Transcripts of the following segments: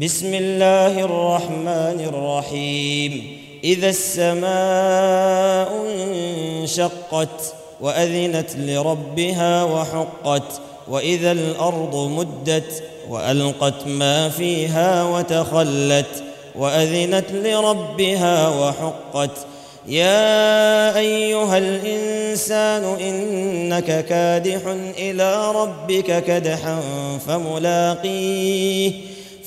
بسم الله الرحمن الرحيم. إذا السماء انشقت وأذنت لربها وحقت وإذا الأرض مدت وألقت ما فيها وتخلت وأذنت لربها وحقت. يا أيها الإنسان إنك كادح إلى ربك كدحا فملاقيه.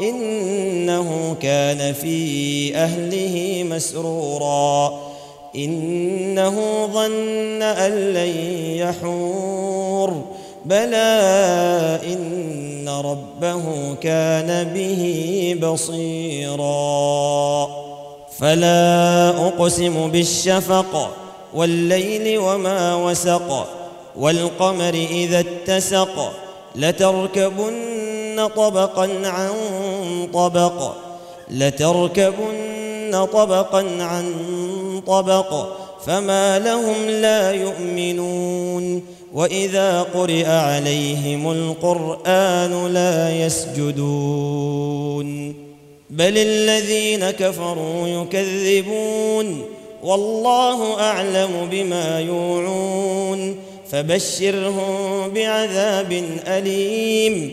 إنه كان في أهله مسرورا. إنه ظن أن لن يحور. بلى إن ربه كان به بصيرا. فلا أقسم بالشفق والليل وما وسق والقمر إذا اتسق لتركبن طبقا عن طبق لتركبن طبقا عن طبق فما لهم لا يؤمنون. وإذا قرئ عليهم القرآن لا يسجدون. بل الذين كفروا يكذبون. والله أعلم بما يوعون. فبشرهم بعذاب أليم.